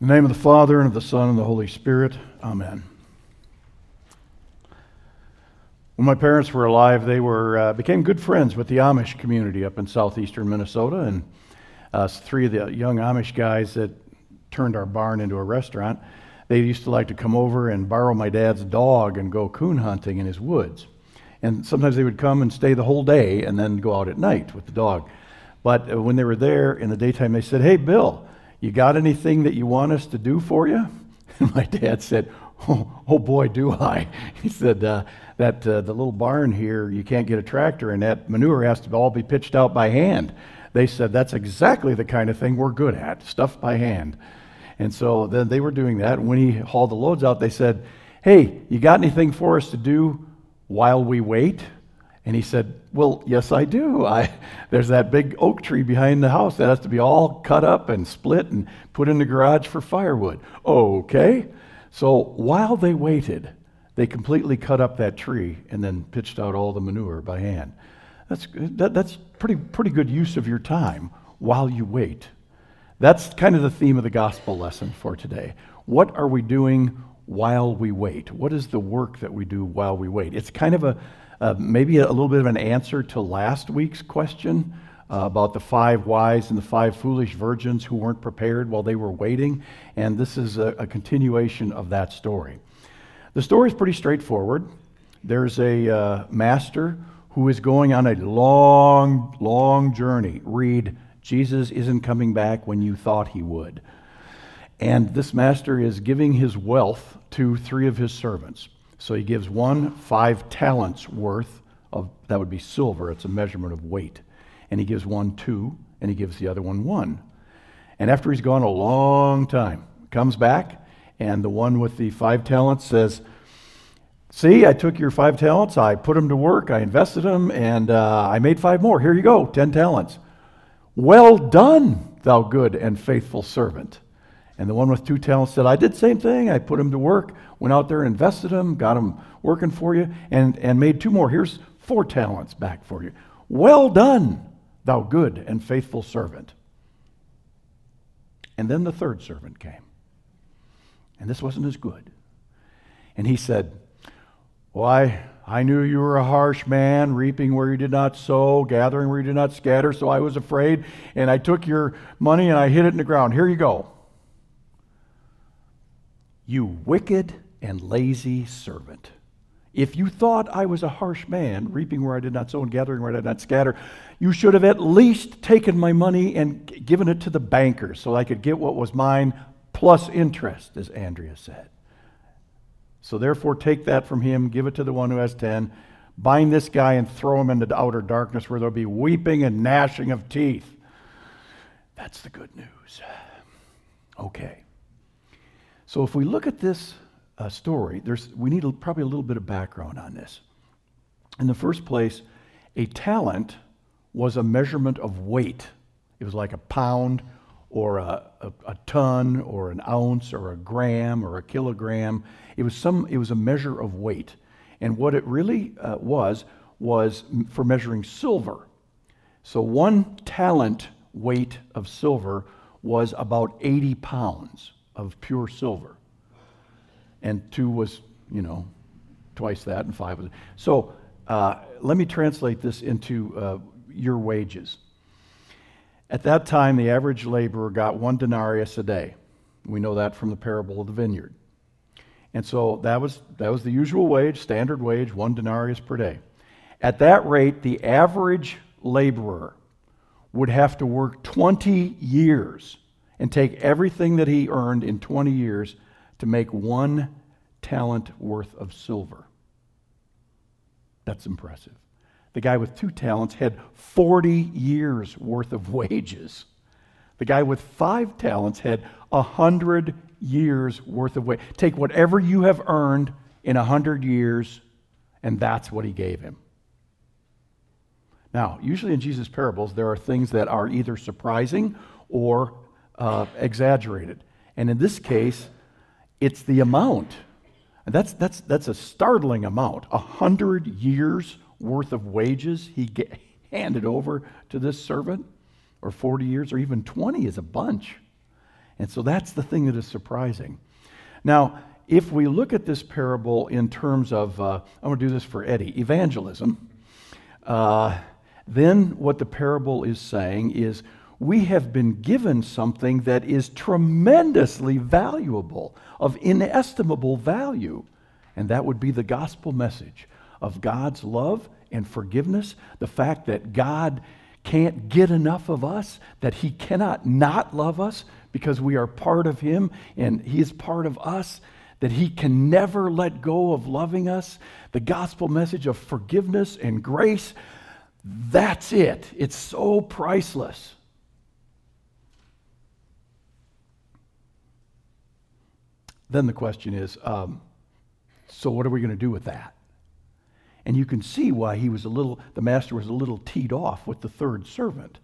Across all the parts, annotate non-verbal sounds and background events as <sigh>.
In the name of the Father, and of the Son, and of the Holy Spirit. Amen. When my parents were alive, they were, uh, became good friends with the Amish community up in southeastern Minnesota. And uh, three of the young Amish guys that turned our barn into a restaurant, they used to like to come over and borrow my dad's dog and go coon hunting in his woods. And sometimes they would come and stay the whole day and then go out at night with the dog. But uh, when they were there in the daytime, they said, Hey, Bill, you got anything that you want us to do for you? And <laughs> my dad said, Oh, oh boy, do I. <laughs> He said, uh, That uh, the little barn here, you can't get a tractor, and that manure has to all be pitched out by hand. They said, That's exactly the kind of thing we're good at, stuff by hand. And so then they were doing that. And when he hauled the loads out, they said, Hey, you got anything for us to do while we wait? And he said, Well, yes, I do. I, there's that big oak tree behind the house that has to be all cut up and split and put in the garage for firewood. Okay. So while they waited, they completely cut up that tree and then pitched out all the manure by hand. That's, that, that's pretty, pretty good use of your time while you wait. That's kind of the theme of the gospel lesson for today. What are we doing while we wait? What is the work that we do while we wait? It's kind of a uh, maybe a, a, little bit of an answer to last week's question uh, about the five wise and the five foolish virgins who weren't prepared while they were waiting. And this is a, a continuation of that story. The story is pretty straightforward. There's a uh, master who is going on a long, long journey. Read, Jesus isn't coming back when you thought he would. And this master is giving his wealth to three of his servants. So he gives one five talents worth of, that would be silver, it's a measurement of weight. And he gives one two, and he gives the other one one. And after he's gone a long time, comes back, and the one with the five talents says, See, I took your five talents, I put them to work, I invested them, and uh, I made five more. Here you go, ten talents. Well done, thou good and faithful servant. And the one with two talents said, I did the same thing. I put him to work, went out there, and invested him, got him working for you, and, and made two more. Here's four talents back for you. Well done, thou good and faithful servant. And then the third servant came. And this wasn't as good. And he said, Why, I knew you were a harsh man, reaping where you did not sow, gathering where you did not scatter, so I was afraid, and I took your money and I hid it in the ground. Here you go. You wicked and lazy servant. If you thought I was a harsh man, reaping where I did not sow and gathering where I did not scatter, you should have at least taken my money and given it to the banker so I could get what was mine plus interest, as Andrea said. So therefore, take that from him, give it to the one who has ten, bind this guy and throw him into the outer darkness where there'll be weeping and gnashing of teeth. That's the good news. Okay. So if we look at this uh, story, there's, we need a, probably a little bit of background on this. In the first place, a talent was a measurement of weight. It was like a pound or a, a, a, ton or an ounce or a gram or a kilogram. It was, some, it was a measure of weight. And what it really uh, was, was for measuring silver. So one talent weight of silver was about 80 pounds of pure silver. And two was, you know, twice that, and five was. So uh, let me translate this into uh, your wages. At that time, the average laborer got one denarius a day. We know that from the parable of the vineyard. And so that was, that was the usual wage, standard wage, one denarius per day. At that rate, the average laborer would have to work 20 years and take everything that he earned in 20 years to make one talent worth of silver. That's impressive. The guy with two talents had 40 years worth of <laughs> wages. The guy with five talents had 100 years worth of wages. Take whatever you have earned in 100 years, and that's what he gave him. Now, usually in Jesus' parables, there are things that are either surprising or uh, exaggerated. And in this case, it's the amount. And that's, that's, that's a startling amount. A hundred years worth of wages he get, handed over to this servant, or 40 years, or even 20 is a bunch. And so that's the thing that is surprising. Now, if we look at this parable in terms of, uh, I'm going to do this for Eddie, evangelism, uh, then what the parable is saying is we have been given something that is tremendously valuable, of inestimable value, and that would be the gospel message of God's love and forgiveness, the fact that God can't get enough of us, that He cannot not love us because we are part of Him and He is part of us that He can never let go of loving us, the gospel message of forgiveness and grace. That's it. It's so priceless. Then the question is um, so, what are we going to do with that? And you can see why he was a little, the master was a little teed off with the third servant.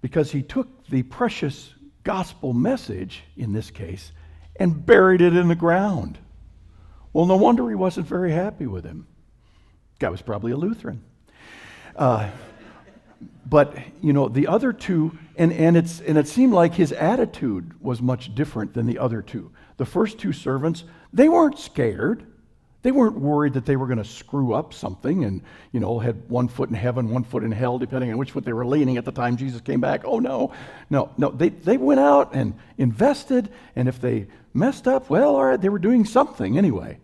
Because he took the precious gospel message, in this case, and buried it in the ground. Well, no wonder he wasn't very happy with him. Guy was probably a Lutheran. Uh, but you know the other two, and, and it's and it seemed like his attitude was much different than the other two. The first two servants, they weren't scared. They weren't worried that they were going to screw up something and, you know, had one foot in heaven, one foot in hell, depending on which foot they were leaning at the time Jesus came back. Oh, no. No, no. They, they went out and invested, and if they messed up, well, all right, they were doing something anyway.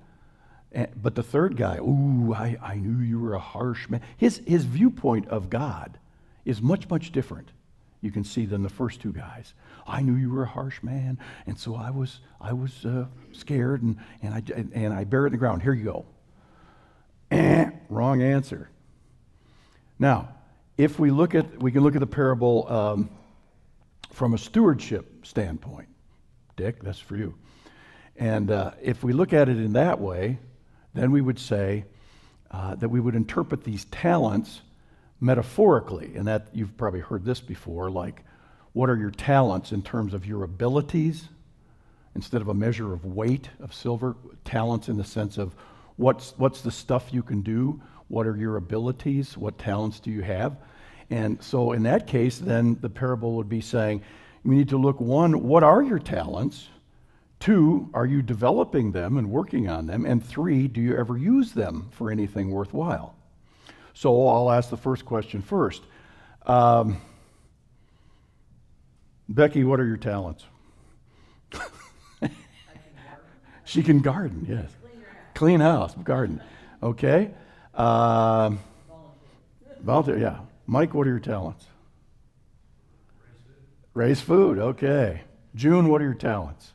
And, but the third guy, ooh, I, I knew you were a harsh man. His, his viewpoint of God is much, much different, you can see, than the first two guys. I knew you were a harsh man, and so I was, I was uh, scared, and, and, I, and I buried it in the ground. Here you go. Eh, <clears throat> wrong answer. Now, if we look at, we can look at the parable um, from a stewardship standpoint. Dick, that's for you. And uh, if we look at it in that way, then we would say uh, that we would interpret these talents metaphorically, and that you've probably heard this before, like what are your talents in terms of your abilities? Instead of a measure of weight of silver, talents in the sense of what's, what's the stuff you can do? What are your abilities? What talents do you have? And so, in that case, then the parable would be saying, we need to look one, what are your talents? Two, are you developing them and working on them? And three, do you ever use them for anything worthwhile? So I'll ask the first question first. Um, Becky, what are your talents? <laughs> she can garden, yes. Clean house, garden. Okay. Um, volunteer, yeah. Mike, what are your talents? Raise food. Okay. June, what are your talents?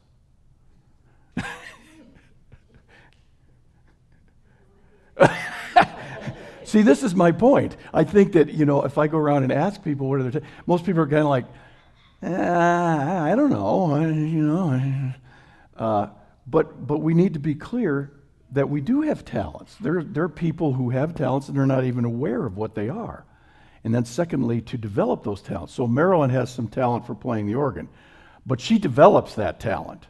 See, this is my point. I think that, you know, if I go around and ask people what are their, ta- most people are kind of like, uh, I don't know, I, you know. Uh, but, but we need to be clear that we do have talents. There, there are people who have talents and they're not even aware of what they are. And then, secondly, to develop those talents. So, Marilyn has some talent for playing the organ, but she develops that talent.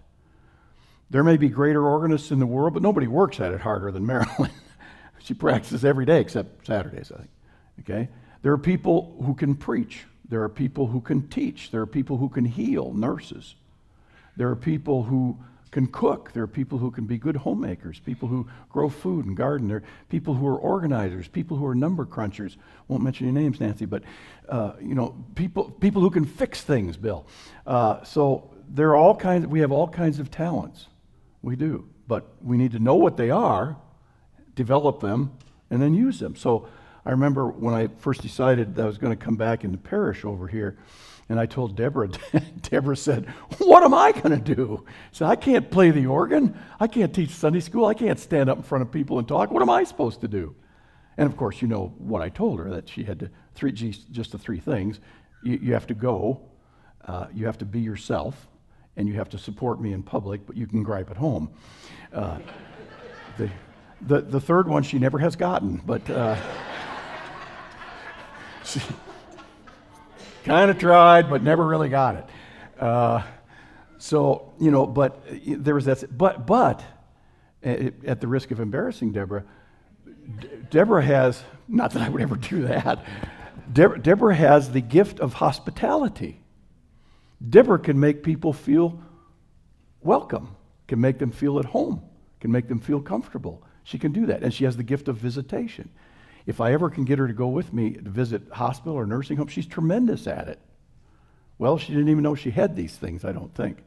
There may be greater organists in the world, but nobody works at it harder than Marilyn. <laughs> she practices every day except Saturdays, I think. Okay? There are people who can preach there are people who can teach. There are people who can heal, nurses. There are people who can cook. There are people who can be good homemakers, people who grow food and garden. There are people who are organizers, people who are number crunchers. Won't mention your names, Nancy, but uh, you know, people people who can fix things, Bill. Uh, so there are all kinds. We have all kinds of talents. We do, but we need to know what they are, develop them, and then use them. So I remember when I first decided that I was going to come back into parish over here, and I told Deborah, <laughs> Deborah said, What am I going to do? Said, I can't play the organ. I can't teach Sunday school. I can't stand up in front of people and talk. What am I supposed to do? And of course, you know what I told her that she had to, three, just the three things. You, you have to go, uh, you have to be yourself, and you have to support me in public, but you can gripe at home. Uh, the, the, the third one she never has gotten, but. Uh, she kind of tried, but never really got it. Uh, so, you know, but there was that. But, but at the risk of embarrassing Deborah, Deborah has, not that I would ever do that, Deborah has the gift of hospitality. Deborah can make people feel welcome, can make them feel at home, can make them feel comfortable. She can do that. And she has the gift of visitation. If I ever can get her to go with me to visit hospital or nursing home, she's tremendous at it. Well, she didn't even know she had these things, I don't think.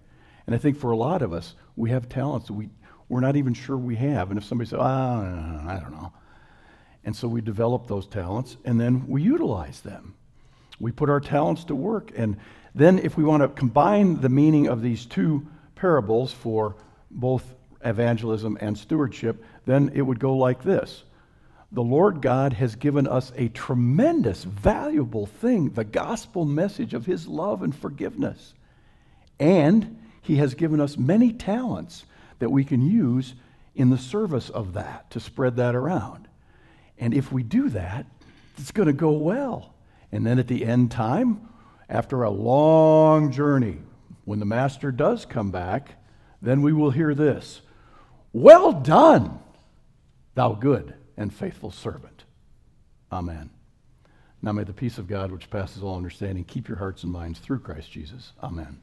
And I think for a lot of us, we have talents we, we're not even sure we have. And if somebody says, ah, I don't know. And so we develop those talents and then we utilize them. We put our talents to work. And then, if we want to combine the meaning of these two parables for both evangelism and stewardship, then it would go like this The Lord God has given us a tremendous, valuable thing the gospel message of His love and forgiveness. And He has given us many talents that we can use in the service of that to spread that around. And if we do that, it's going to go well. And then at the end time, after a long journey, when the master does come back, then we will hear this Well done, thou good and faithful servant. Amen. Now may the peace of God, which passes all understanding, keep your hearts and minds through Christ Jesus. Amen.